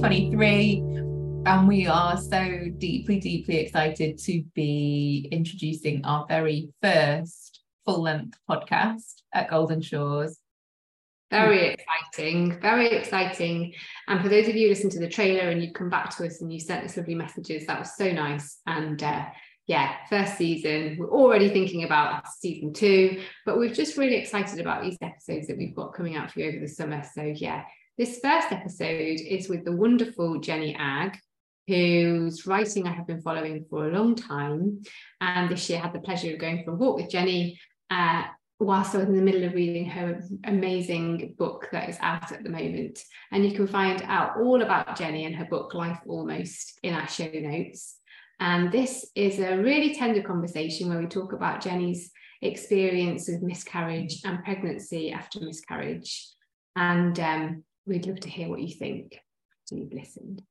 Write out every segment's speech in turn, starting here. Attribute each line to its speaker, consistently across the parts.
Speaker 1: 2023. And we are so deeply, deeply excited to be introducing our very first full length podcast at Golden Shores.
Speaker 2: Very exciting, very exciting. And for those of you who listened to the trailer and you come back to us and you sent us lovely messages, that was so nice. And uh, yeah, first season. We're already thinking about season two, but we're just really excited about these episodes that we've got coming out for you over the summer. So yeah, this first episode is with the wonderful Jennie Agg, whose writing I have been following for a long time. And this year I had the pleasure of going for a walk with Jennie uh, whilst I was in the middle of reading her amazing book that is out at the moment. And you can find out all about Jennie and her book, Life Almost, in our show notes. And this is a really tender conversation where we talk about Jennie's experience of miscarriage and pregnancy after miscarriage. And um, we'd love to hear what you think after you've listened.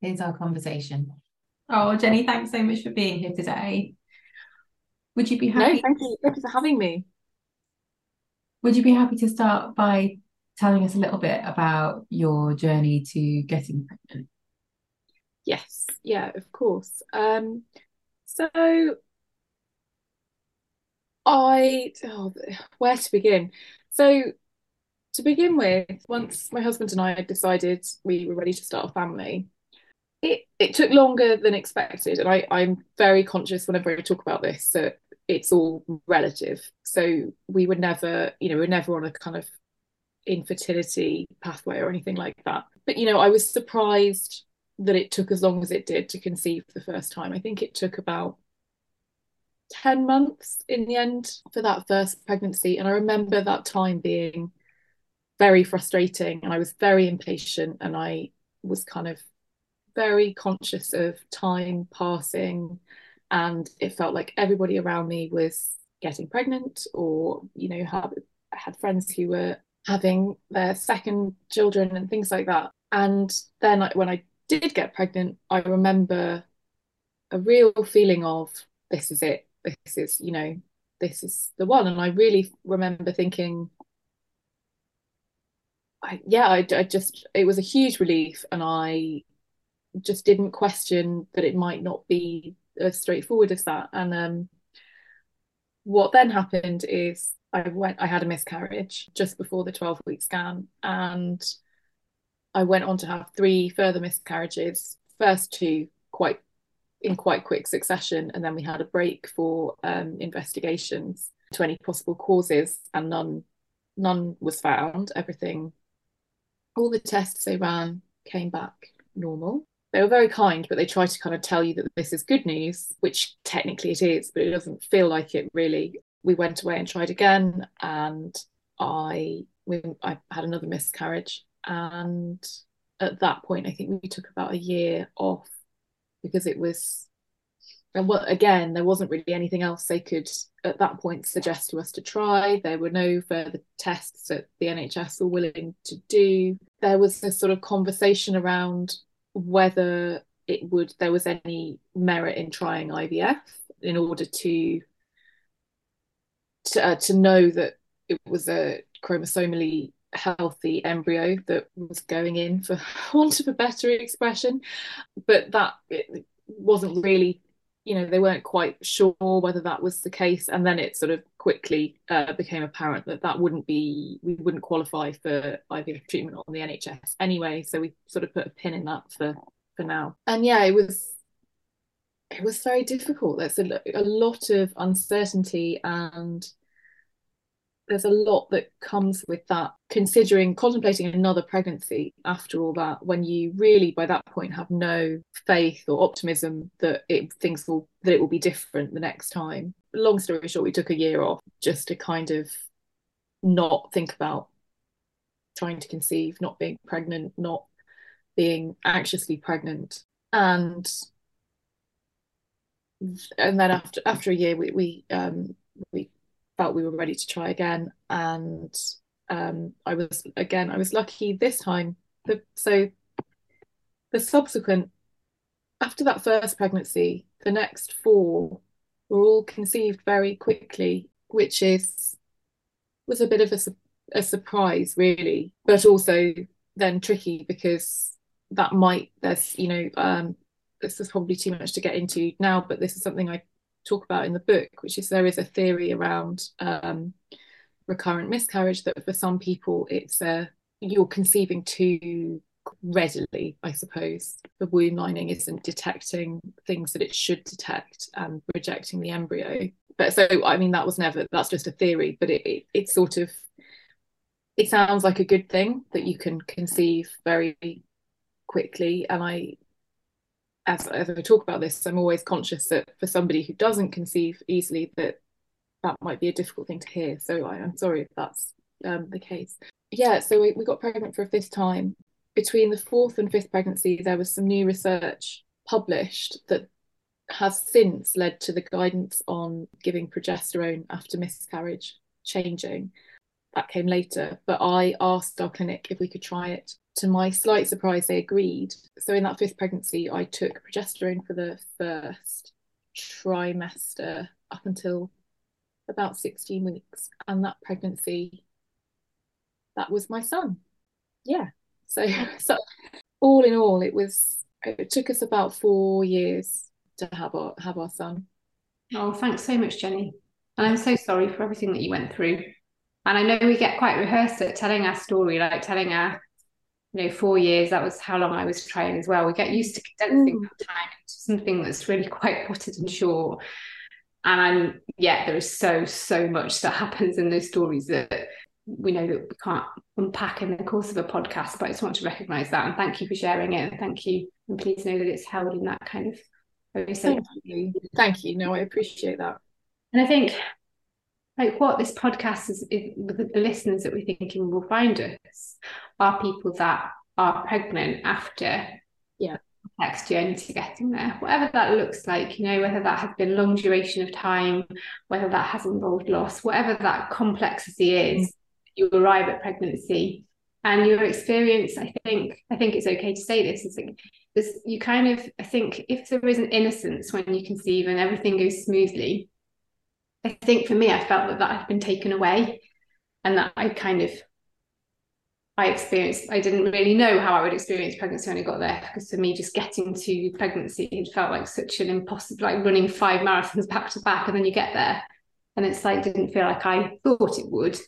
Speaker 1: Here's our conversation.
Speaker 3: Oh, Jennie, thanks so much for being here today. Would you be happy?
Speaker 4: No, thank you. Thank you for having me.
Speaker 3: Would you be happy to start by telling us a little bit about your journey to getting pregnant?
Speaker 4: Yes, yeah, of course. Um, so I, oh, where to begin? So to begin with, once my husband and I decided we were ready to start a family, it, it took longer than expected. And I, I'm very conscious whenever I talk about this that it's all relative. So we were never, you know, we are never on a kind of infertility pathway or anything like that. But, you know, I was surprised that it took as long as it did to conceive the first time. I think it took about 10 months in the end for that first pregnancy. And I remember that time being very frustrating and I was very impatient and I was kind of very conscious of time passing and it felt like everybody around me was getting pregnant or you know have, had friends who were having their second children and things like that and then when I did get pregnant, I remember a real feeling of this is it. This is, you know, this is the one. And I really remember thinking, I, yeah, I, I just, it was a huge relief. And I just didn't question that it might not be as straightforward as that. And um, what then happened is I went, I had a miscarriage just before the 12 week scan. And I went on to have three further miscarriages, first two quite in quite quick succession, and then we had a break for um, investigations to any possible causes, and none none was found. Everything, all the tests they ran came back normal. They were very kind, but they tried to kind of tell you that this is good news, which technically it is, but it doesn't feel like it really. We went away and tried again, and I we, I had another miscarriage and at that point, I think we took about a year off because it was, and what again, there wasn't really anything else they could at that point suggest to us to try. There were no further tests that the NHS were willing to do. There was a sort of conversation around whether it would there was any merit in trying IVF in order to to, uh, to know that it was a chromosomally healthy embryo that was going in for want of a better expression but that wasn't really you know they weren't quite sure whether that was the case and then it sort of quickly uh, became apparent that that wouldn't be we wouldn't qualify for IVF treatment on the NHS anyway so we sort of put a pin in that for for now. And yeah it was it was very difficult. There's a, a lot of uncertainty and there's a lot that comes with that considering contemplating another pregnancy after all that when you really by that point have no faith or optimism that it things will that it will be different the next time. Long story short we took a year off just to kind of not think about trying to conceive not being pregnant not being anxiously pregnant. And and then after after a year we we um we felt we were ready to try again. And um, I was again, I was lucky this time. The, so the subsequent, after that first pregnancy, the next four were all conceived very quickly, which is was a bit of a, a surprise, really, but also then tricky because that might there's you know um this is probably too much to get into now but this is something I talk about in the book which is there is a theory around um recurrent miscarriage that for some people it's a you're conceiving too readily I suppose. The womb lining isn't detecting things that it should detect and rejecting the embryo. But so I mean that was never that's just a theory but it, it it's sort of it sounds like a good thing that you can conceive very quickly. And I as, as I talk about this I'm always conscious that for somebody who doesn't conceive easily that that might be a difficult thing to hear. So I, am sorry if that's um, the case. Yeah so we, we got pregnant for a fifth time. Between the fourth and fifth pregnancy there was some new research published that has since led to the guidance on giving progesterone after miscarriage changing. That came later but I asked our clinic if we could try it to my slight surprise, they agreed. So in that fifth pregnancy, I took progesterone for the first trimester up until about 16 weeks. And that pregnancy, that was my son. Yeah. So, so all in all, it was it took us about four years to have our have our son.
Speaker 2: Oh, thanks so much, Jennie. And I'm so sorry for everything that you went through. And I know we get quite rehearsed at telling our story, like telling our you know, four years, that was how long I was trying as well. We get used to condensing mm. time into something that's really quite potted and short. And yeah, there is so, so much that happens in those stories that we know that we can't unpack in the course of a podcast, but I just want to recognize that and thank you for sharing it. And thank you. And please know that it's held in that kind of.
Speaker 4: Thank you. Thank you. No, I appreciate that.
Speaker 2: And I think like what this podcast is, is the listeners that we're thinking will find us are people that are pregnant after
Speaker 4: yeah.
Speaker 2: next journey to getting there. Whatever that looks like you know whether that has been long duration of time whether that has involved loss whatever that complexity is mm. you arrive at pregnancy. And your experience i think i think it's okay to say this is like this you kind of i think if there is an innocence when you conceive and everything goes smoothly I think for me, I felt that that had been taken away and that I kind of I experienced I didn't really know how I would experience pregnancy when I got there because for me just getting to pregnancy it felt like such an impossible like running five marathons back to back and then you get there and it's like didn't feel like I thought it would.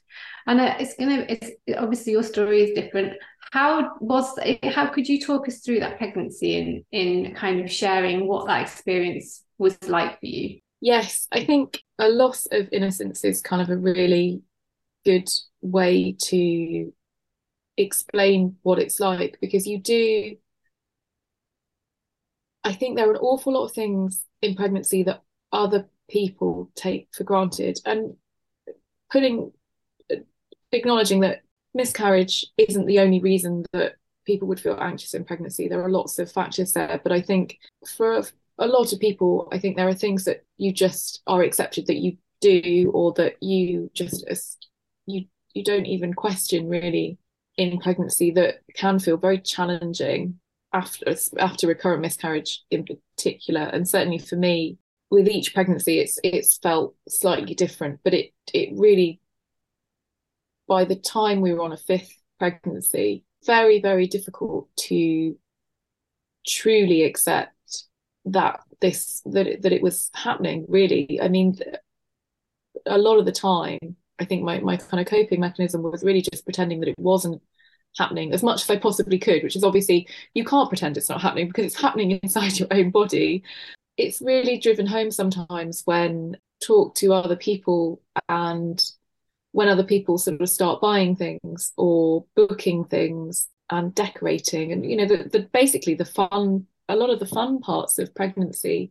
Speaker 2: And uh, it's gonna it's obviously your story is different. How was how could you talk us through that pregnancy in in kind of sharing what that experience was like for you
Speaker 4: Yes, I think a loss of innocence is kind of a really good way to explain what it's like because you do. I think there are an awful lot of things in pregnancy that other people take for granted, and putting acknowledging that miscarriage isn't the only reason that people would feel anxious in pregnancy. There are lots of factors there, but I think for a lot of people, I think there are things that you just are accepted that you do, or that you just you you don't even question really in pregnancy that can feel very challenging after after recurrent miscarriage in particular, and certainly for me, with each pregnancy, it's it's felt slightly different, but it it really by the time we were on a fifth pregnancy, very very difficult to truly accept that this that it, that it was happening really. I mean a lot of the time i think my, my kind of coping mechanism was really just pretending that it wasn't happening as much as i possibly could which is obviously you can't pretend it's not happening because it's happening inside your own body. It's really driven home sometimes when talk to other people and when other people sort of start buying things or booking things and decorating and you know the, the basically the fun a lot of the fun parts of pregnancy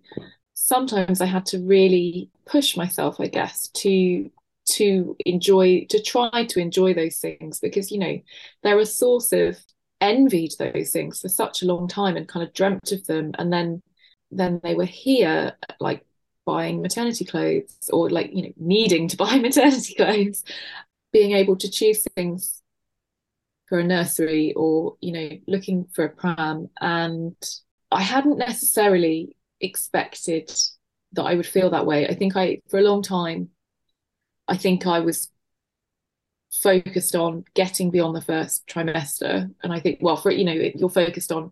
Speaker 4: sometimes i had to really push myself i guess to to enjoy to try to enjoy those things because you know they're a source of envied those things for such a long time and kind of dreamt of them. And then then they were here like buying maternity clothes or like you know needing to buy maternity clothes. Being able to choose things for a nursery or you know looking for a pram and I hadn't necessarily expected that I would feel that way. I think I, for a long time, I think I was focused on getting beyond the first trimester. And I think, well, for, you know, you're focused on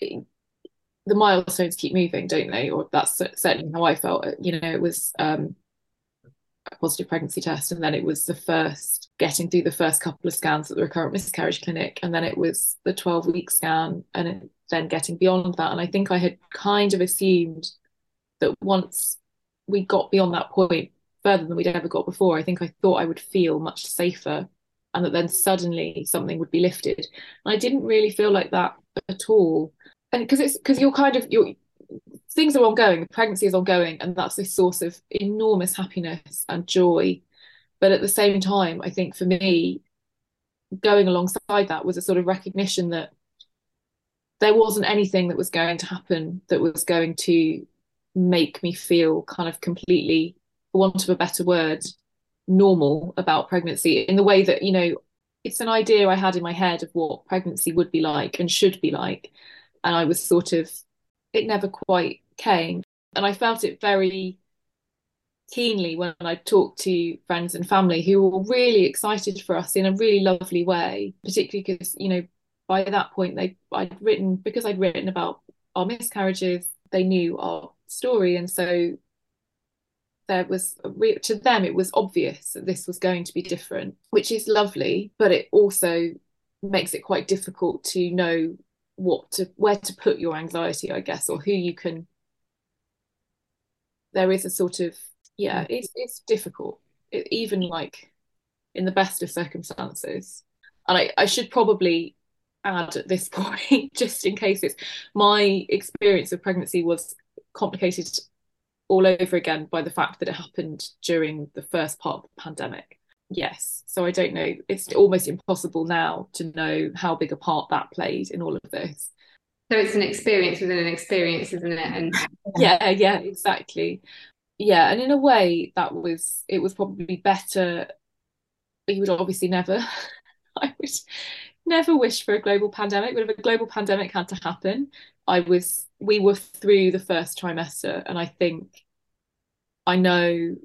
Speaker 4: the milestones keep moving, don't they? Or that's certainly how I felt. You know, it was um, a positive pregnancy test, and then it was the first getting through the first couple of scans at the recurrent miscarriage clinic, and then it was the 12 week scan, and it, then getting beyond that. And I think I had kind of assumed that once we got beyond that point, further than we'd ever got before, I think I thought I would feel much safer and that then suddenly something would be lifted. And I didn't really feel like that at all. And because it's because you're kind of you're things are ongoing, the pregnancy is ongoing, and that's a source of enormous happiness and joy. But at the same time, I think for me, going alongside that was a sort of recognition that there wasn't anything that was going to happen that was going to make me feel kind of completely for want of a better word, normal about pregnancy in the way that, you know, it's an idea I had in my head of what pregnancy would be like and should be like. And I was sort of, it never quite came. And I felt it very keenly when I talked to friends and family who were really excited for us in a really lovely way, particularly because, you know, by that point they I'd written because I'd written about our miscarriages, they knew our story. And so there was to them it was obvious that this was going to be different which is lovely but it also makes it quite difficult to know what to where to put your anxiety i guess or who you can there is a sort of yeah mm. it's it's difficult it, even like in the best of circumstances and I, I should probably add at this point just in case it's my experience of pregnancy was complicated all over again by the fact that it happened during the first part of the pandemic. Yes. So I don't know. It's almost impossible now to know how big a part that played in all of this.
Speaker 2: So it's an experience within an experience, isn't it? And
Speaker 4: yeah, yeah, exactly. Yeah, and in a way that was it was probably better. You would obviously never I would never wish for a global pandemic, but if a global pandemic had to happen, I was we were through the first trimester, and I think I know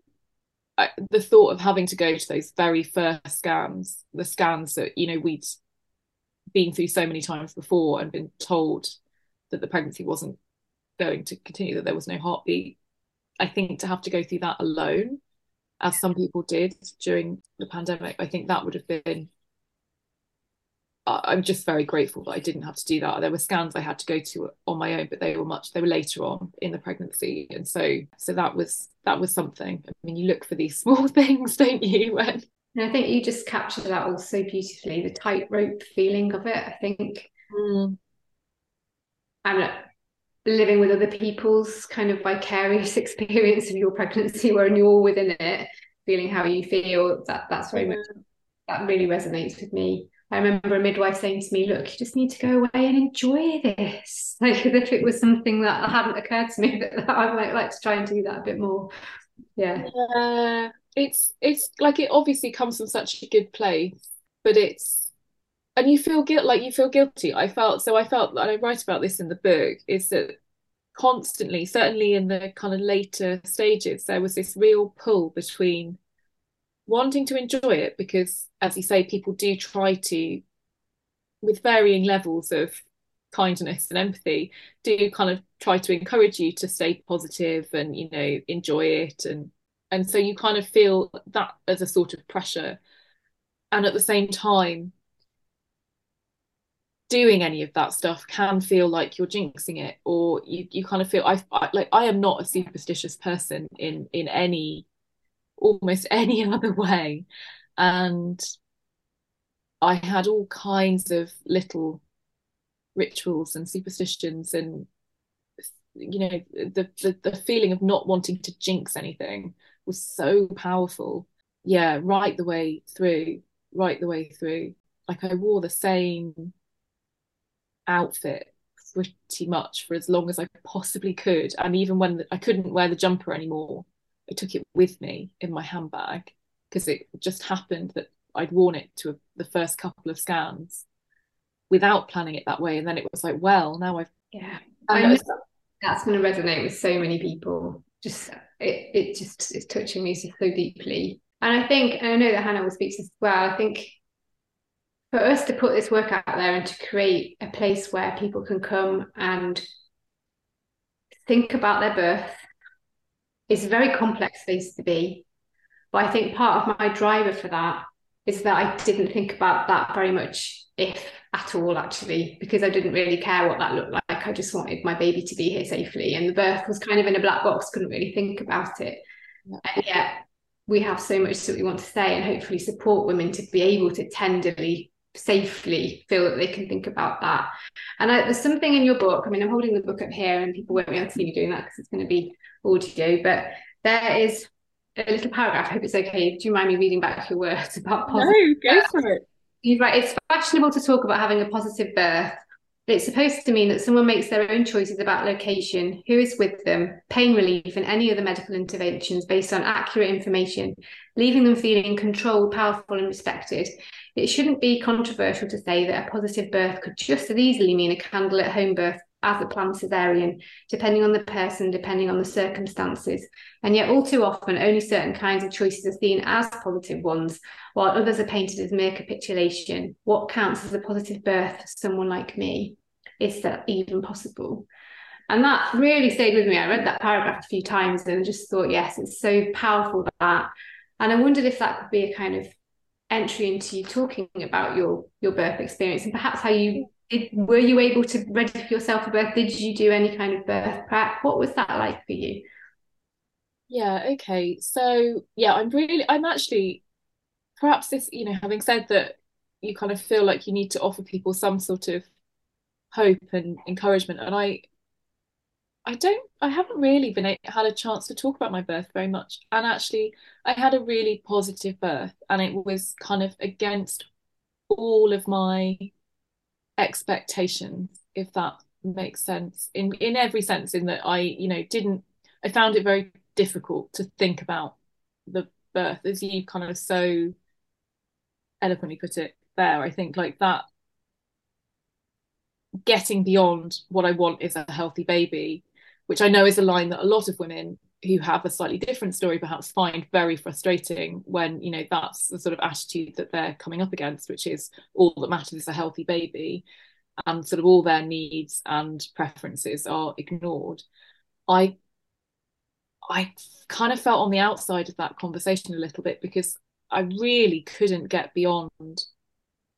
Speaker 4: I, the thought of having to go to those very first scans, the scans that you know we'd been through so many times before and been told that the pregnancy wasn't going to continue, that there was no heartbeat. I think to have to go through that alone, as some people did during the pandemic, I think that would have been I'm just very grateful that I didn't have to do that. There were scans I had to go to on my own, but they were much they were later on in the pregnancy, and so so that was that was something. I mean, you look for these small things, don't you? When
Speaker 2: and I think you just captured that all so beautifully, the tightrope feeling of it. I think mm. I'm living with other people's kind of vicarious experience of your pregnancy, where you're within it, feeling how you feel. That that's very much that really resonates with me. I remember a midwife saying to me, "Look, you just need to go away and enjoy this." Like as if it was something that hadn't occurred to me that I might like to try and do that a bit more. Yeah.
Speaker 4: Uh, it's it's like it obviously comes from such a good place, but it's and you feel guilt like you feel guilty. I felt so. I felt that I write about this in the book. Is that constantly, certainly in the kind of later stages, there was this real pull between wanting to enjoy it because, as you say, people do try to, with varying levels of kindness and empathy, do kind of try to encourage you to stay positive and you know enjoy it and and so you kind of feel that as a sort of pressure and at the same time doing any of that stuff can feel like you're jinxing it or you you kind of feel I, I like I am not a superstitious person in in any almost any other way. And I had all kinds of little rituals and superstitions and you know the, the the feeling of not wanting to jinx anything was so powerful yeah right the way through right the way through like i wore the same outfit pretty much for as long as i possibly could and even when i couldn't wear the jumper anymore I took it with me in my handbag because it just happened that I'd worn it to a, the first couple of scans without planning it that way. And then it was like, well, now I've.
Speaker 2: Yeah. I know that's going to resonate with so many people. Just, it, it just is touching me so deeply. And I think, and I know that Hannah will speak as well. I think for us to put this work out there and to create a place where people can come and think about their birth is a very complex place to be. But I think part of my driver for that is that I didn't think about that very much, if at all, actually, because I didn't really care what that looked like. I just wanted my baby to be here safely. And the birth was kind of in a black box, couldn't really think about it. Yeah. And yet we have so much that we want to say and hopefully support women to be able to tenderly safely feel that they can think about that. And I, there's something in your book. I mean, I'm holding the book up here, and people won't be able to see me doing that because it's going to be audio. But there is a little paragraph. I hope it's okay. Do you mind me reading back your words about
Speaker 4: positive? No, go for it.
Speaker 2: You write, it's fashionable to talk about having a positive birth. It's supposed to mean that someone makes their own choices about location, who is with them, pain relief, and any other medical interventions based on accurate information, leaving them feeling controlled, powerful, and respected. It shouldn't be controversial to say that a positive birth could just as easily mean a candle at home birth as a planned cesarean, depending on the person, depending on the circumstances. And yet, all too often, only certain kinds of choices are seen as positive ones, while others are painted as mere capitulation. What counts as a positive birth for someone like me? Is that even possible? And that really stayed with me. I read that paragraph a few times and just thought, yes, it's so powerful that. And I wondered if that could be a kind of entry into you talking about your your birth experience and perhaps how you did, were you able to ready yourself for birth? Did you do any kind of birth prep? What was that like for you?
Speaker 4: Yeah okay. So yeah i'm really i'm actually perhaps this you know having said that you kind of feel like you need to offer people some sort of hope and encouragement and i I don't I haven't really been had a chance to talk about my birth very much. And actually I had a really positive birth and it was kind of against all of my expectations if that makes sense. In in every sense in that I you know didn't I found it very difficult to think about the birth as you kind of so eloquently put it there I think like that getting beyond what I want is a healthy baby which I know is a line that a lot of women who have a slightly different story perhaps find very frustrating when you know that's the sort of attitude that they're coming up against which is all that matters is a healthy baby and sort of all their needs and preferences are ignored i i kind of felt on the outside of that conversation a little bit because i really couldn't get beyond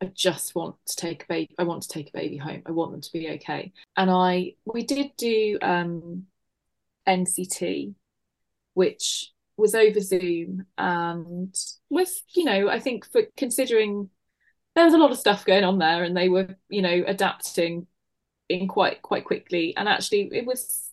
Speaker 4: I just want to take a baby. I want to take a baby home. I want them to be okay. And I we did do um, NCT, which was over Zoom and with, you know, I think for considering there was a lot of stuff going on there and they were, you know, adapting in quite quite quickly. And actually it was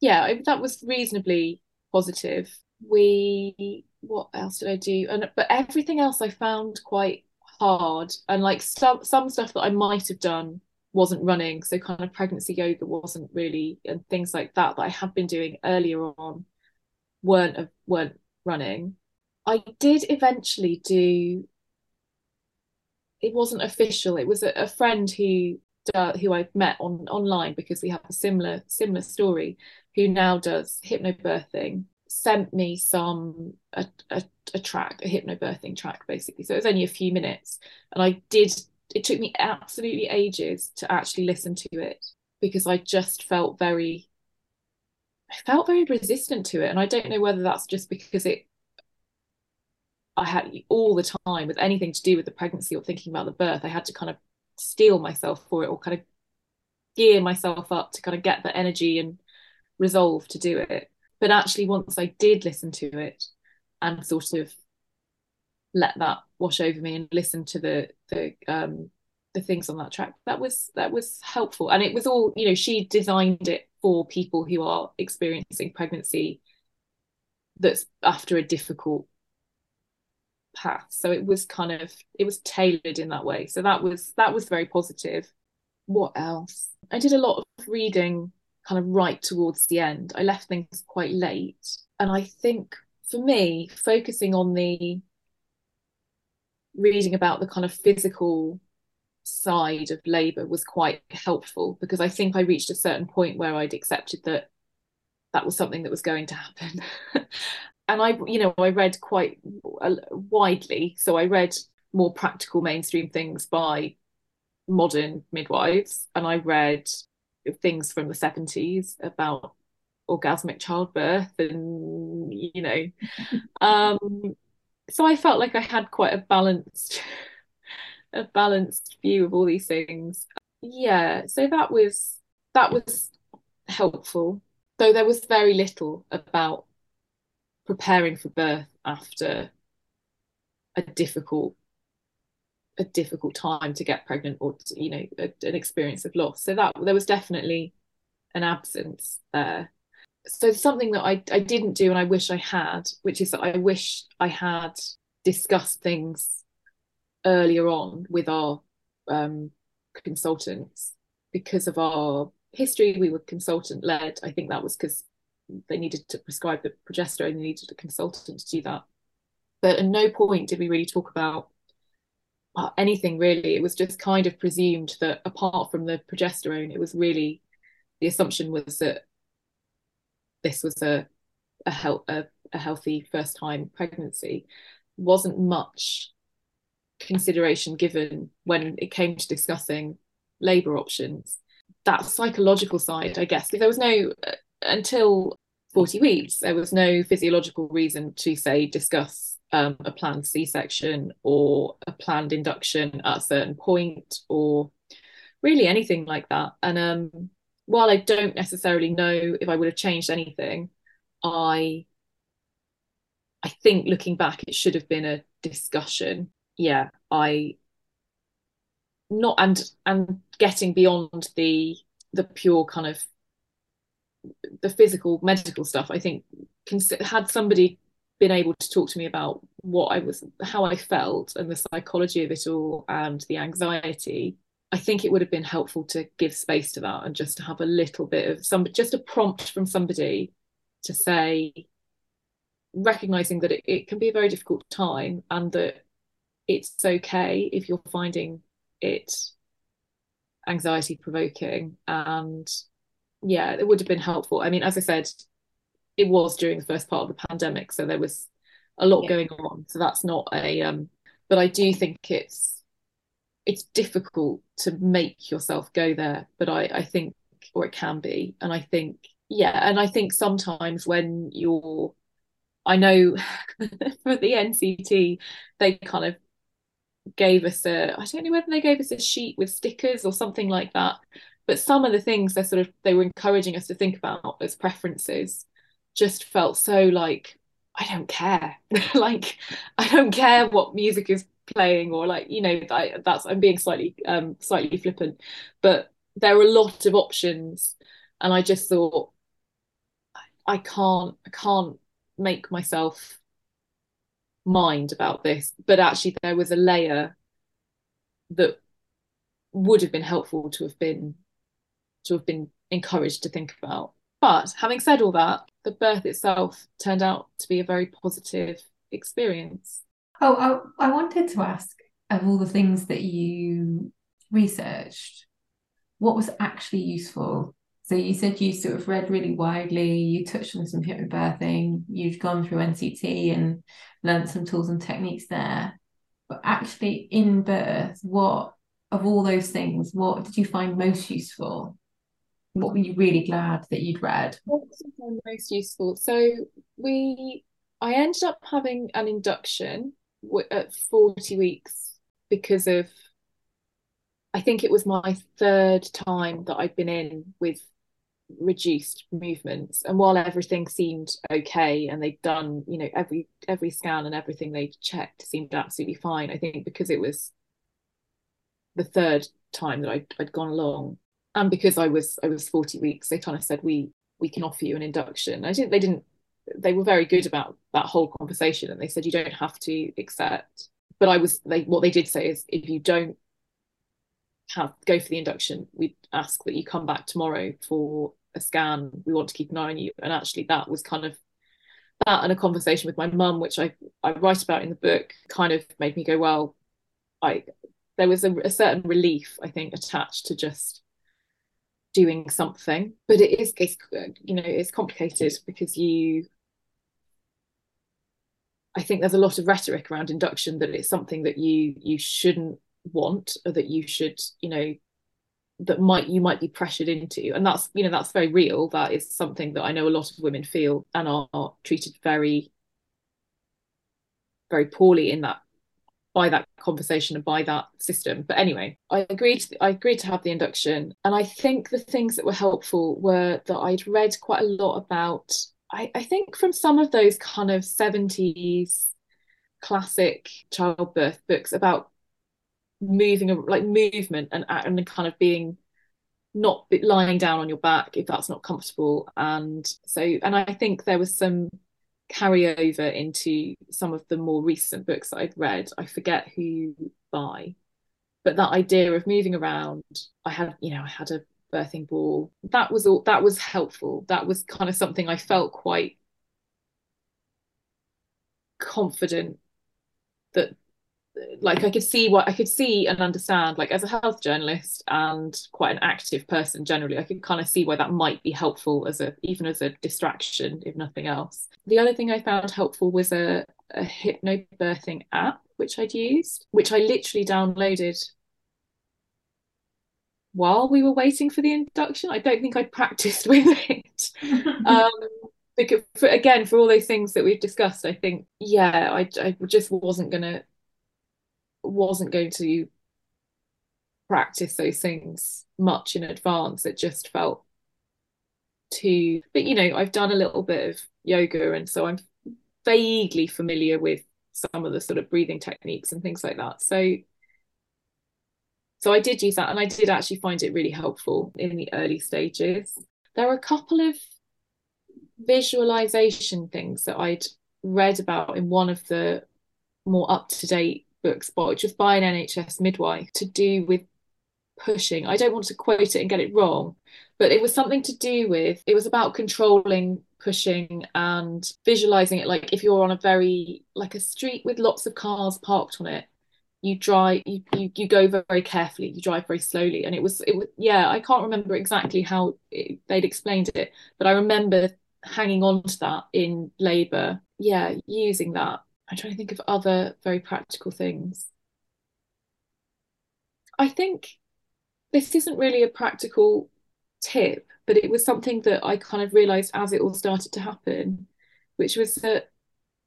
Speaker 4: yeah, it, that was reasonably positive. We what else did I do? And but everything else I found quite hard and like some some stuff that I might have done wasn't running so kind of pregnancy yoga wasn't really and things like that that I had been doing earlier on weren't weren't running. I did eventually do it wasn't official it was a, a friend who uh, who I met on online because we have a similar similar story who now does hypnobirthing sent me some a, a, a track a hypnobirthing track basically. So it was only a few minutes and i did it took me absolutely ages to actually listen to it because i just felt very i felt very resistant to it and i don't know whether that's just because it i had all the time with anything to do with the pregnancy or thinking about the birth i had to kind of steel myself for it or kind of gear myself up to kind of get the energy and resolve to do it. But actually once i did listen to it and sort of let that wash over me and listen to the the um the things on that track. That was that was helpful. And it was all you know she designed it for people who are experiencing pregnancy that's after a difficult path. So it was kind of it was tailored in that way. So that was that was very positive. What else? I did a lot of reading kind of right towards the end. I left things quite late. And I think for me, focusing on the reading about the kind of physical side of labour was quite helpful because I think I reached a certain point where I'd accepted that that was something that was going to happen. and I, you know, I read quite widely. So I read more practical mainstream things by modern midwives and I read things from the 70s about orgasmic childbirth and you know um so I felt like I had quite a balanced a balanced view of all these things. Yeah so that was that was helpful though there was very little about preparing for birth after a difficult a difficult time to get pregnant or you know a, an experience of loss. So that there was definitely an absence there. So something that I, I didn't do and I wish I had which is that I wish I had discussed things earlier on with our um, consultants because of our history we were consultant led I think that was because they needed to prescribe the progesterone they needed a consultant to do that but at no point did we really talk about uh, anything really. It was just kind of presumed that apart from the progesterone, it was really the assumption was that this was a a, health, a, a healthy first time pregnancy. Wasn't much consideration given when it came to discussing labour options. That psychological side, I guess, because there was no uh, until 40 weeks, there was no physiological reason to say discuss um, a planned C-section or a planned induction at a certain point or really anything like that. And um, while I don't necessarily know if I would have changed anything, I I think looking back, it should have been a discussion. Yeah, I not and and getting beyond the the pure kind of the physical medical stuff. I think had somebody been able to talk to me about what I was, how I felt, and the psychology of it all, and the anxiety, I think it would have been helpful to give space to that and just to have a little bit of some, just a prompt from somebody to say, recognizing that it, it can be a very difficult time and that it's okay if you're finding it anxiety provoking and yeah it would have been helpful i mean as i said it was during the first part of the pandemic, so there was a lot yeah. going on. So that's not a um, but I do think it's it's difficult to make yourself go there. But I I think or it can be, and I think yeah, and I think sometimes when you're I know for the NCT they kind of gave us a I don't know whether they gave us a sheet with stickers or something like that but some of the things they sort of they were encouraging us to think about as preferences just felt so like I don't care. like I don't care what music is playing or like you know I, that's I'm being slightly um slightly flippant, but there are a lot of options, and I just thought I can't I can't make myself mind about this. But actually, there was a layer that would have been helpful to have been to have been encouraged to think about. But having said all that, the birth itself turned out to be a very positive experience.
Speaker 3: Oh, I, I wanted to ask of all the things that you researched, what was actually useful? So you said you sort of read really widely, you touched on some hypnobirthing, you'd gone through NCT and learned some tools and techniques there. But actually in birth, what of all those things, what did you find most useful? what were you really glad that you'd read?
Speaker 4: What was most useful? So we, I ended up having an induction at 40 weeks because of, I think it was my third time that I'd been in with reduced movements and while everything seemed okay and they'd done you know every every scan and everything they'd checked seemed absolutely fine i think because it was the third time that I'd, I'd gone along and because I was I was 40 weeks, they kind of said we we can offer you an induction. I didn't they didn't they were very good about that whole conversation and they said you don't have to accept. But I was they what they did say is if you don't have go for the induction, we ask that you come back tomorrow for a scan. We want to keep an eye on you. And actually that was kind of that and a conversation with my mum, which I, I write about in the book, kind of made me go, well, I there was a, a certain relief, I think, attached to just doing something but it is it's you know it's complicated because you I think there's a lot of rhetoric around induction that it's something that you you shouldn't want or that you should you know that might you might be pressured into. And that's you know that's very real. That is something that i know a lot of women feel and are, are treated very very poorly in that by that conversation and by that system. But anyway i agreed i agreed to have the induction. And i think the things that were helpful were that i'd read quite a lot about i, I think from some of those kind of 70s classic childbirth books about moving like movement and and kind of being not lying down on your back if that's not comfortable. And so and I think there was some carryover into some of the more recent books that I've read. I forget who by but that idea of moving around I had you know I had a birthing ball. That was all that was helpful. That was kind of something I felt quite confident that like I could see what I could see and understand like as a health journalist and quite an active person generally I could kind of see why that might be helpful as a even as a distraction if nothing else. The other thing I found helpful was a, a hypnobirthing app which I'd used which I literally downloaded while we were waiting for the induction. I don't think I practiced with it. Um, because for, again for all those things that we've discussed I think yeah I, I just wasn't gonna wasn't going to practice those things much in advance. It just felt too, but you know, I've done a little bit of yoga, and so I'm vaguely familiar with some of the sort of breathing techniques and things like that. So, so I did use that, and I did actually find it really helpful in the early stages. There were a couple of visualization things that I'd read about in one of the more up to date books, but just by an NHS midwife to do with pushing. I don't want to quote it and get it wrong, but it was something to do with it was about controlling pushing and visualizing it. Like if you're on a very like a street with lots of cars parked on it you drive you, you, you go very carefully you drive very slowly. And it was it was yeah i can't remember exactly how it, they'd explained it but i remember hanging on to that in labor yeah using that I'm trying to think of other very practical things. I think this isn't really a practical tip, but it was something that I kind of realized as it all started to happen, which was that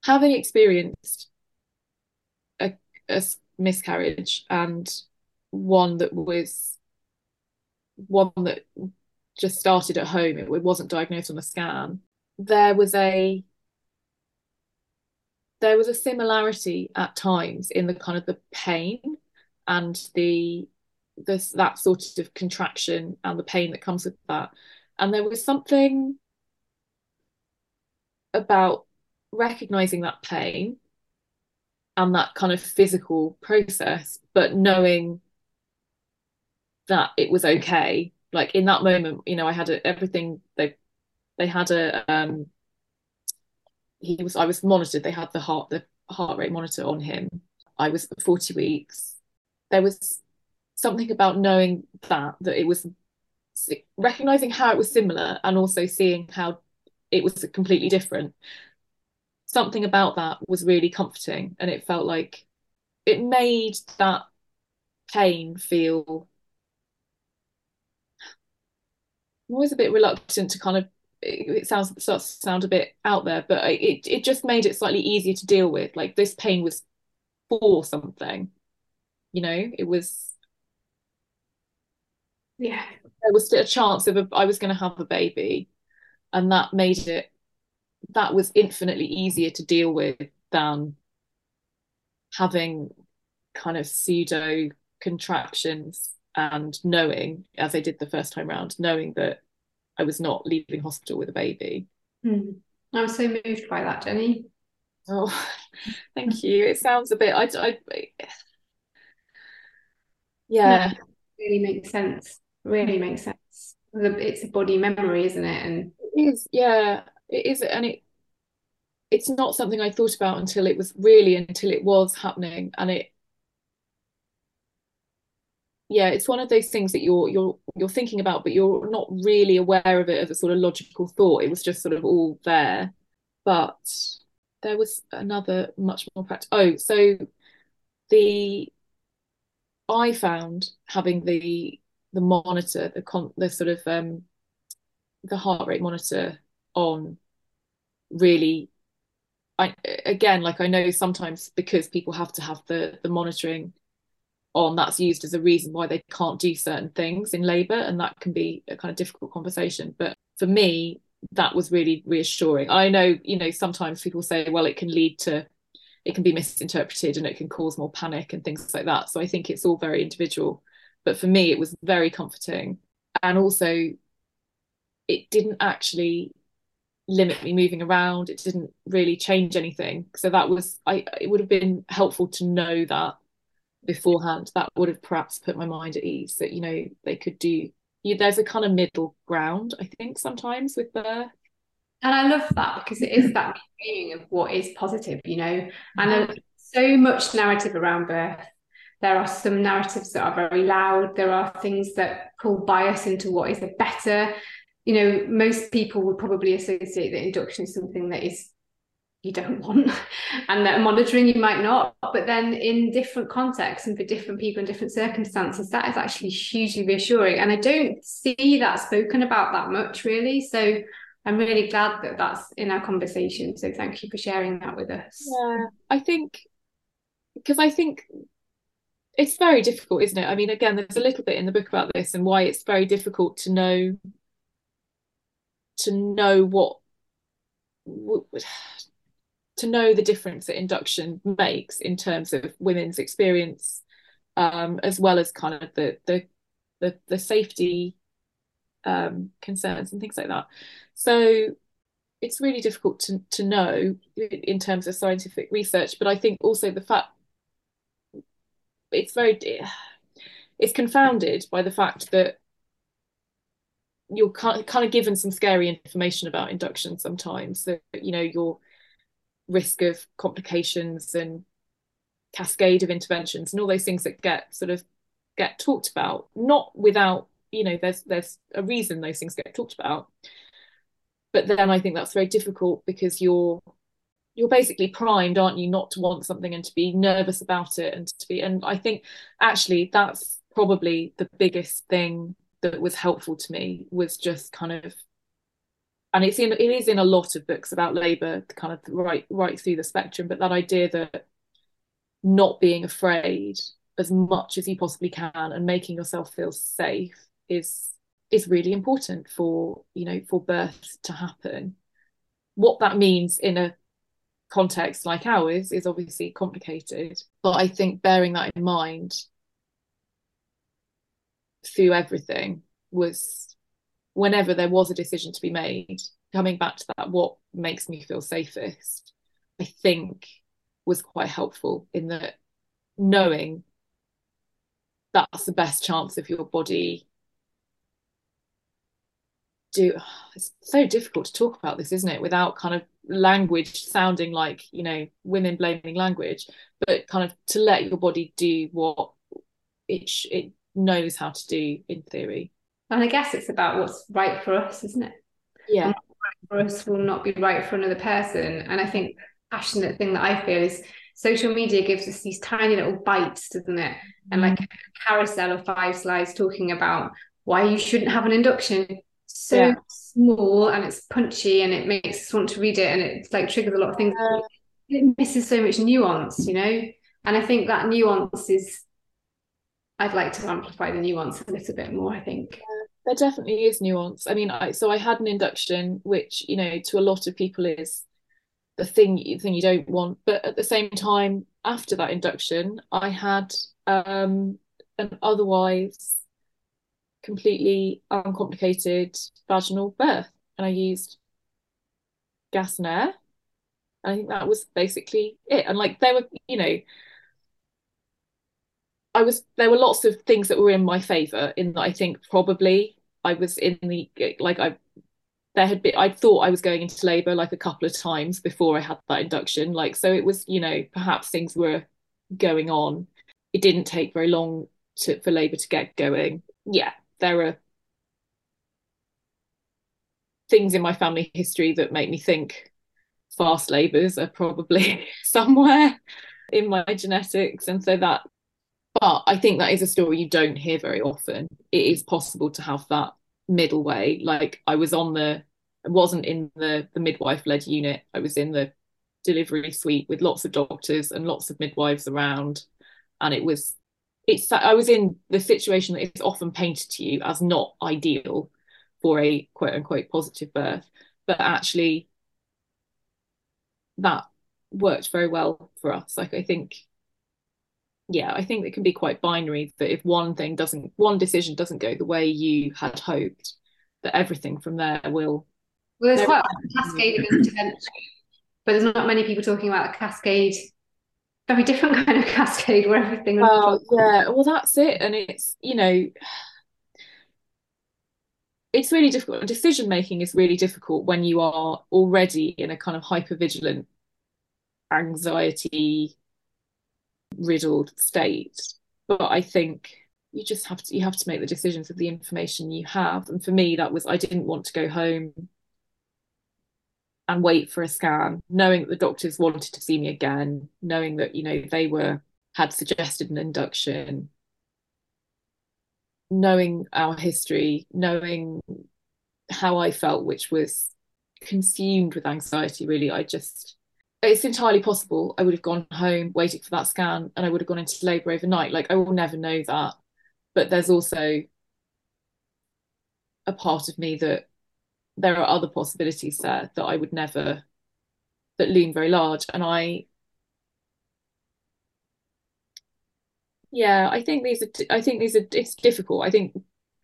Speaker 4: having experienced a, a miscarriage and one that was one that just started at home, it wasn't diagnosed on a scan, there was a there was a similarity at times in the kind of the pain and the this that sort of contraction and the pain that comes with that. And there was something about recognizing that pain and that kind of physical process but knowing that it was okay. Like in that moment you know i had a, everything they they had a um he was I was monitored. They had the heart the heart rate monitor on him. I was 40 weeks. There was something about knowing that that it was recognizing how it was similar and also seeing how it was completely different. Something about that was really comforting, and it felt like it made that pain feel. I'm always a bit reluctant to kind of it sounds starts to sound a bit out there, but it it just made it slightly easier to deal with. Like this pain was for something, you know. It was
Speaker 2: yeah.
Speaker 4: There was still a chance of a, I was going to have a baby, and that made it that was infinitely easier to deal with than having kind of pseudo contractions and knowing, as I did the first time round, knowing that I was not leaving hospital with a baby.
Speaker 2: Mm. I was so moved by that, Jennie.
Speaker 4: Oh, thank you. It sounds a bit. I, I yeah, no,
Speaker 2: really makes sense. Really makes sense. It's a body memory, isn't it? And
Speaker 4: it is. Yeah, it is, and it it's not something I thought about until it was really until it was happening, and it yeah it's one of those things that you're you're you're thinking about but you're not really aware of it as a sort of logical thought it was just sort of all there but there was another much more practical. Oh, so the I found having the the monitor, the con the sort of um the heart rate monitor on really I again like I know sometimes because people have to have the the monitoring on that's used as a reason why they can't do certain things in labor and that can be a kind of difficult conversation. But for me that was really reassuring. I know you know sometimes people say well it can lead to it can be misinterpreted and it can cause more panic and things like that. So i think it's all very individual. But for me it was very comforting. And also it didn't actually limit me moving around. It didn't really change anything. So that was i it would have been helpful to know that beforehand that would have perhaps put my mind at ease that you know they could do you, there's a kind of middle ground i think sometimes with birth
Speaker 2: and i love that because it is that meaning of what is positive you know? And so much narrative around birth. There are some narratives that are very loud. There are things that pull bias into what is a better. You know most people would probably associate that induction is something that is you don't want and that monitoring you might not but then in different contexts and for different people in different circumstances that is actually hugely reassuring. And i don't see that spoken about that much really. So i'm really glad that that's in our conversation. So thank you for sharing that with us.
Speaker 4: Yeah i think because i think it's very difficult isn't it? I mean again there's a little bit in the book about this and why it's very difficult to know to know what to know the difference that induction makes in terms of women's experience, um, as well as kind of the the the, the safety um, concerns and things like that. So it's really difficult to to know in terms of scientific research, but I think also the fact it's very it's confounded by the fact that you're kind of given some scary information about induction sometimes that you know you're risk of complications and cascade of interventions and all those things that get sort of get talked about not without you know there's there's a reason those things get talked about. But then i think that's very difficult because you're you're basically primed aren't you not to want something and to be nervous about it and to be and i think actually that's probably the biggest thing that was helpful to me was just kind of and it's in it is in a lot of books about labor kind of right right through the spectrum but that idea that not being afraid as much as you possibly can and making yourself feel safe is is really important for you know for birth to happen. What that means in a context like ours is obviously complicated but i think bearing that in mind through everything was whenever there was a decision to be made, coming back to that, what makes me feel safest, I think was quite helpful in that knowing that's the best chance of your body do it's so difficult to talk about this isn't it? Without kind of language sounding like you know women blaming language but kind of to let your body do what it it knows how to do in theory
Speaker 2: and I guess it's about what's right for us, isn't it?
Speaker 4: Yeah.
Speaker 2: for us will not be right for another person. And I think the passionate thing that I feel is social media gives us these tiny little bites, doesn't it? And like mm. a carousel of five slides talking about why you shouldn't have an induction. So yeah. small and it's punchy and it makes us want to read it and it's like triggers a lot of things. It misses so much nuance, you know? And I think that nuance is I'd like to amplify the nuance a little bit more, I think.
Speaker 4: There definitely is nuance. I mean, I, so I had an induction, which, you know, to a lot of people is the thing, the thing you don't want. But at the same time, after that induction, I had um, an otherwise completely uncomplicated vaginal birth. And I used gas and air. I think that was basically it. And like there were, you know, I was there were lots of things that were in my favor in that I think probably I was in the like I there had been I thought I was going into labor like a couple of times before I had that induction like so it was you know perhaps things were going on it didn't take very long to for labor to get going yeah there are things in my family history that make me think fast labours are probably somewhere in my genetics. And so that, but I think that is a story you don't hear very often. It is possible to have that middle way. Like I was on the, wasn't in the, the midwife led unit, I was in the delivery suite with lots of doctors and lots of midwives around. And it was, it's, I was in the situation that is often painted to you as not ideal for a quote unquote positive birth. But actually, that worked very well for us. Like I think, yeah, I think it can be quite binary that if one thing doesn't, one decision doesn't go the way you had hoped, that everything from there will.
Speaker 2: Well, there's quite a cascade of intervention, but there's not many people talking about a cascade, very different kind of cascade where everything.
Speaker 4: Well, yeah, well, that's it, and it's you know it's really difficult. Decision making is really difficult when you are already in a kind of hyper vigilant, anxiety riddled state. But I think you just have to you have to make the decisions with the information you have. And for me, that was I didn't want to go home and wait for a scan, knowing that the doctors wanted to see me again, knowing that you know they were had suggested an induction knowing our history, knowing how I felt, which was consumed with anxiety, really, I just, it's entirely possible I would have gone home, waited for that scan, and I would have gone into labour overnight. Like, I will never know that. But there's also a part of me that there are other possibilities there that I would never, that loom very large. And I, yeah i think these are i think these are it's difficult i think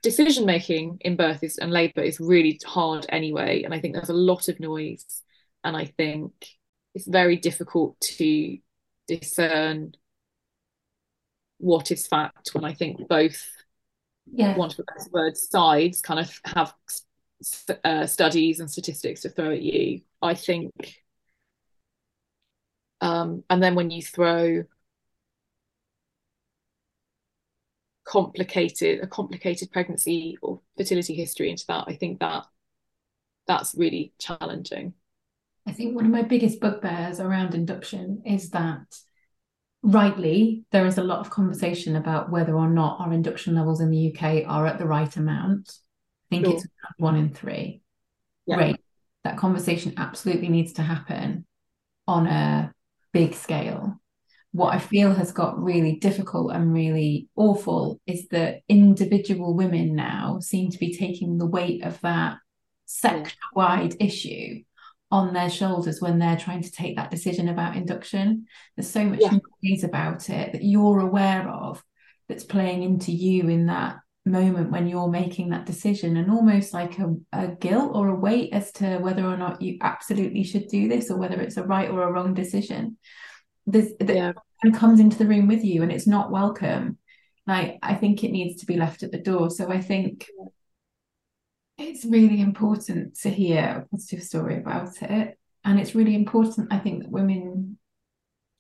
Speaker 4: decision making in birth is and labor is really hard anyway and i think there's a lot of noise and i think it's very difficult to discern what is fact when i think both
Speaker 3: yeah.
Speaker 4: want to the word sides kind of have uh, studies and statistics to throw at you i think um, and then when you throw complicated a complicated pregnancy or fertility history into that i think that that's really challenging
Speaker 3: i think one of my biggest bugbears around induction is that rightly there is a lot of conversation about whether or not our induction levels in the uk are at the right amount. I think sure. it's one in three. Yeah. great that conversation absolutely needs to happen on a big scale. What I feel has got really difficult and really awful is that individual women now seem to be taking the weight of that sector wide issue on their shoulders when they're trying to take that decision about induction. There's so much yeah. noise about it that you're aware of that's playing into you in that moment when you're making that decision and almost like a, a guilt or a weight as to whether or not you absolutely should do this or whether it's a right or a wrong decision there's yeah. and comes into the room with you and it's not welcome like i think it needs to be left at the door so i think it's really important to hear a positive story about it. And it's really important i think that women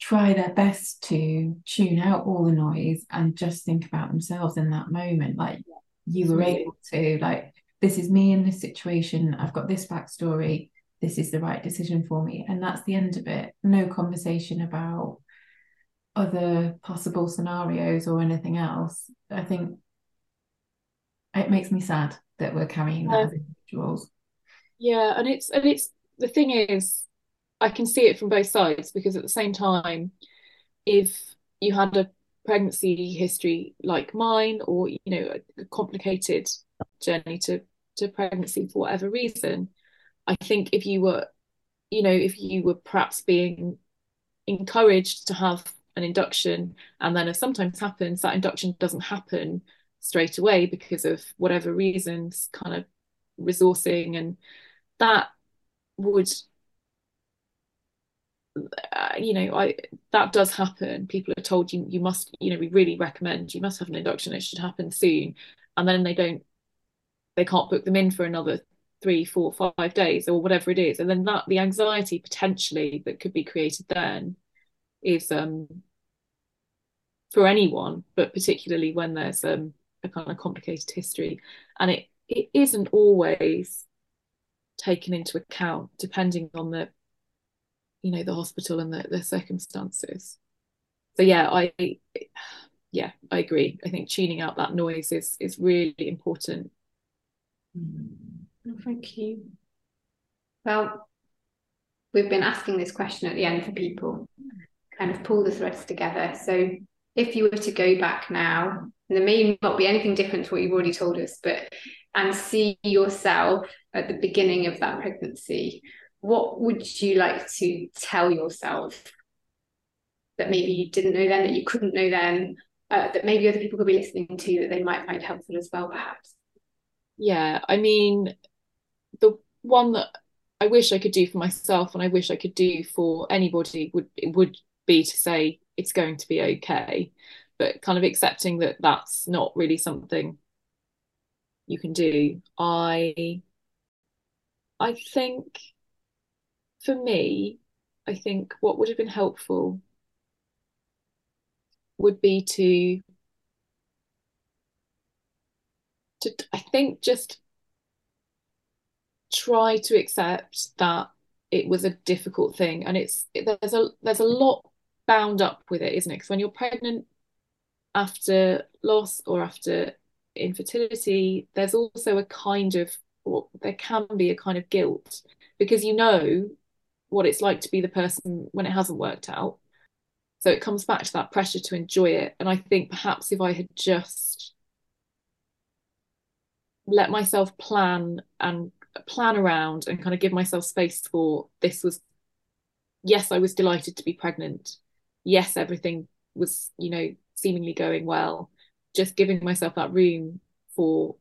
Speaker 3: try their best to tune out all the noise and just think about themselves in that moment. Like you were able to like this is me in this situation. I've got this backstory. This is the right decision for me. And that's the end of it. No conversation about other possible scenarios or anything else. I think it makes me sad that we're carrying that as individuals.
Speaker 4: Yeah and it's and it's the thing is i can see it from both sides because at the same time if you had a pregnancy history like mine or you know a complicated journey to to pregnancy for whatever reason I think if you were, you know, if you were perhaps being encouraged to have an induction, and then as sometimes happens, that induction doesn't happen straight away because of whatever reasons, kind of resourcing, and that would uh, you know i that does happen. People are told you you must you know we really recommend you must have an induction. It should happen soon. And then they don't they can't book them in for another three, four, five days or whatever it is. And then that the anxiety potentially that could be created then is um for anyone, but particularly when there's um a kind of complicated history. And it it isn't always taken into account depending on the you know the hospital and the, the circumstances. So yeah i yeah i agree. I think tuning out that noise is is really important.
Speaker 2: Mm. thank you. Well we've been asking this question at the end for people kind of pull the threads together. So if you were to go back now and there may not be anything different to what you've already told us but and see yourself at the beginning of that pregnancy what would you like to tell yourself that maybe you didn't know then, that you couldn't know then, uh, that maybe other people could be listening to that they might find helpful as well, perhaps?
Speaker 4: Yeah, I mean, the one that I wish I could do for myself and I wish I could do for anybody would would be to say it's going to be okay, but kind of accepting that that's not really something you can do. I I think for me, I think what would have been helpful would be to to I think just try to accept that it was a difficult thing and it's there's a there's a lot bound up with it isn't it because when you're pregnant after loss or after infertility there's also a kind of or there can be a kind of guilt because you know what it's like to be the person when it hasn't worked out. So it comes back to that pressure to enjoy it. And I think perhaps if I had just let myself plan and plan around and kind of give myself space for this was yes, I was delighted to be pregnant. Yes, everything was, you know, seemingly going well. Just giving myself that room for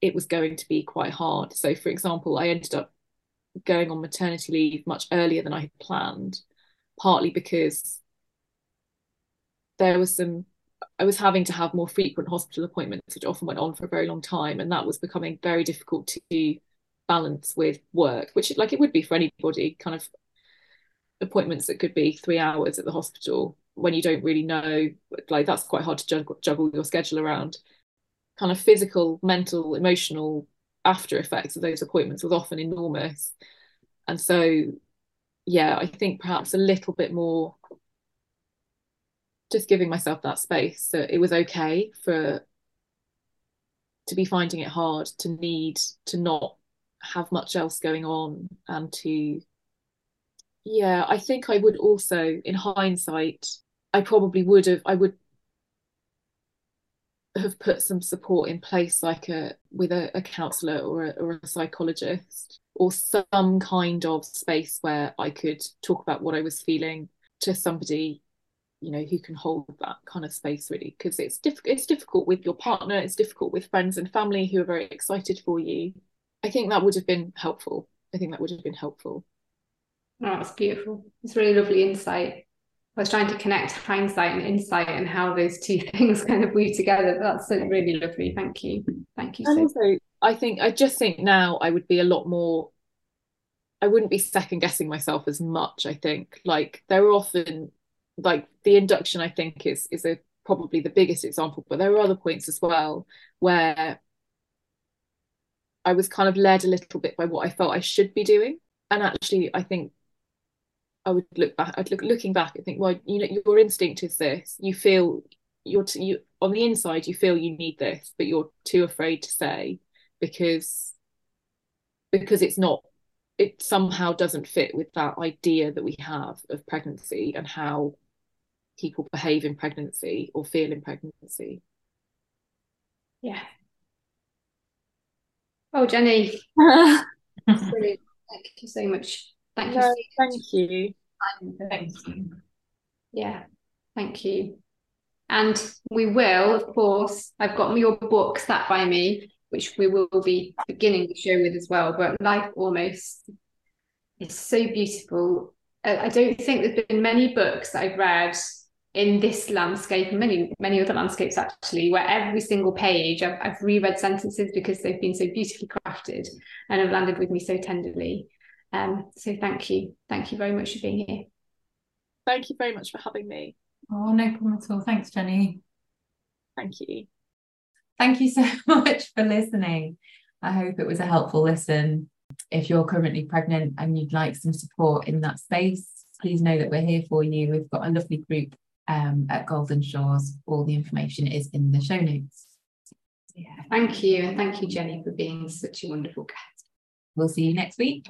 Speaker 4: it was going to be quite hard. So, for example, I ended up going on maternity leave much earlier than I had planned, partly because there was some I was having to have more frequent hospital appointments, which often went on for a very long time, and that was becoming very difficult to balance with work, which like it would be for anybody, kind of appointments that could be three hours at the hospital when you don't really know, like that's quite hard to juggle, juggle your schedule around. Kind of physical, mental, emotional after effects of those appointments was often enormous. And so, yeah, I think perhaps a little bit more just giving myself that space that it was okay for to be finding it hard, to need to not have much else going on and to yeah, I think I would also in hindsight I probably would have I would have put some support in place like a with a, a counselor or a, or a psychologist or some kind of space where I could talk about what I was feeling to somebody you know who can hold that kind of space really. Because it's diff- it's difficult with your partner it's difficult with friends and family who are very excited for you. I think that would have been helpful. I think that would have been helpful.
Speaker 2: Oh that's beautiful. It's really lovely insight I was trying to connect hindsight and insight and how those two things kind of weave together. That's really lovely. Thank you. Thank you.
Speaker 4: And also, I think I just think now I would be a lot more. I wouldn't be second guessing myself as much. I think like there are often like the induction. I think is is a probably the biggest example, but there are other points as well where I was kind of led a little bit by what I felt I should be doing. And actually, I think I would look back. I'd look looking back and think, well, you know, your instinct is this. You feel you're t- you on the inside. You feel you need this, but you're too afraid to say because because it's not. It somehow doesn't fit with that idea that we have of pregnancy and how people behave in pregnancy or feel in pregnancy.
Speaker 2: Yeah. Oh, Jennie. Thank you so much. Thank no, you.
Speaker 4: thank you.
Speaker 1: Thank you.
Speaker 2: Yeah, thank you. And we will, of course, I've got your book sat by me, which we will be beginning the show with as well. But Life Almost is so beautiful. Uh, I don't think there's been many books that I've read in this landscape and many many other landscapes actually where every single page I've, I've reread sentences because they've been so beautifully crafted and have landed with me so tenderly um, so thank you. Thank you very much for being here.
Speaker 4: Thank you very much for having me.
Speaker 1: Oh, no problem at all. Thanks, Jennie.
Speaker 4: Thank you.
Speaker 1: Thank you so much for listening. I hope it was a helpful listen.
Speaker 3: if you're currently pregnant and you'd like some support in that space, please know that we're here for you. We've got a lovely group um, at Golden Shores. All the information is in the show notes.
Speaker 2: Yeah, thank you. And thank you, Jennie, for being such a wonderful guest.
Speaker 3: We'll see you next week.